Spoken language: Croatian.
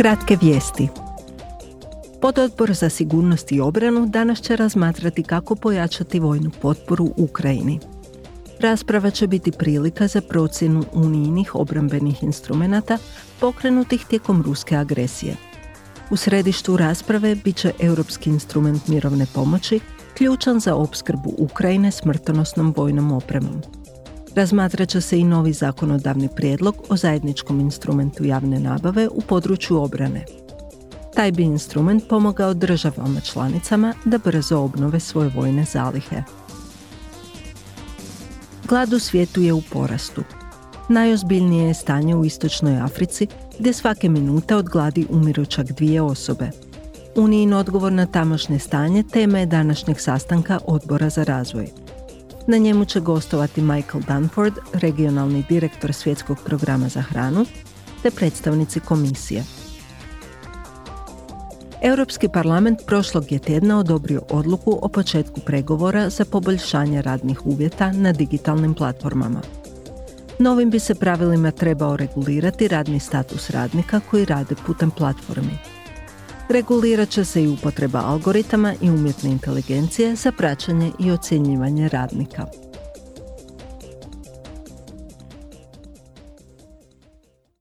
Kratke vijesti. Pododbor za sigurnost i obranu danas će razmatrati kako pojačati vojnu potporu Ukrajini. Rasprava će biti prilika za procjenu unijnih obrambenih instrumenata pokrenutih tijekom ruske agresije. U središtu rasprave bit će europski instrument mirovne pomoći, ključan za opskrbu Ukrajine smrtonosnom vojnom opremom. Razmatrat će se i novi zakonodavni prijedlog o zajedničkom instrumentu javne nabave u području obrane. Taj bi instrument pomogao državama članicama da brzo obnove svoje vojne zalihe. Glad u svijetu je u porastu. Najozbiljnije je stanje u istočnoj Africi gdje svake minute od gladi umiru čak dvije osobe. Unijin odgovor na tamošnje stanje tema je današnjeg sastanka Odbora za razvoj. Na njemu će gostovati Michael Dunford, regionalni direktor Svjetskog programa za hranu, te predstavnici komisije. Europski parlament prošlog je tjedna odobrio odluku o početku pregovora za poboljšanje radnih uvjeta na digitalnim platformama. Novim bi se pravilima trebao regulirati radni status radnika koji rade putem platformi. Regulirat će se i upotreba algoritama i umjetne inteligencije za praćenje i ocjenjivanje radnika.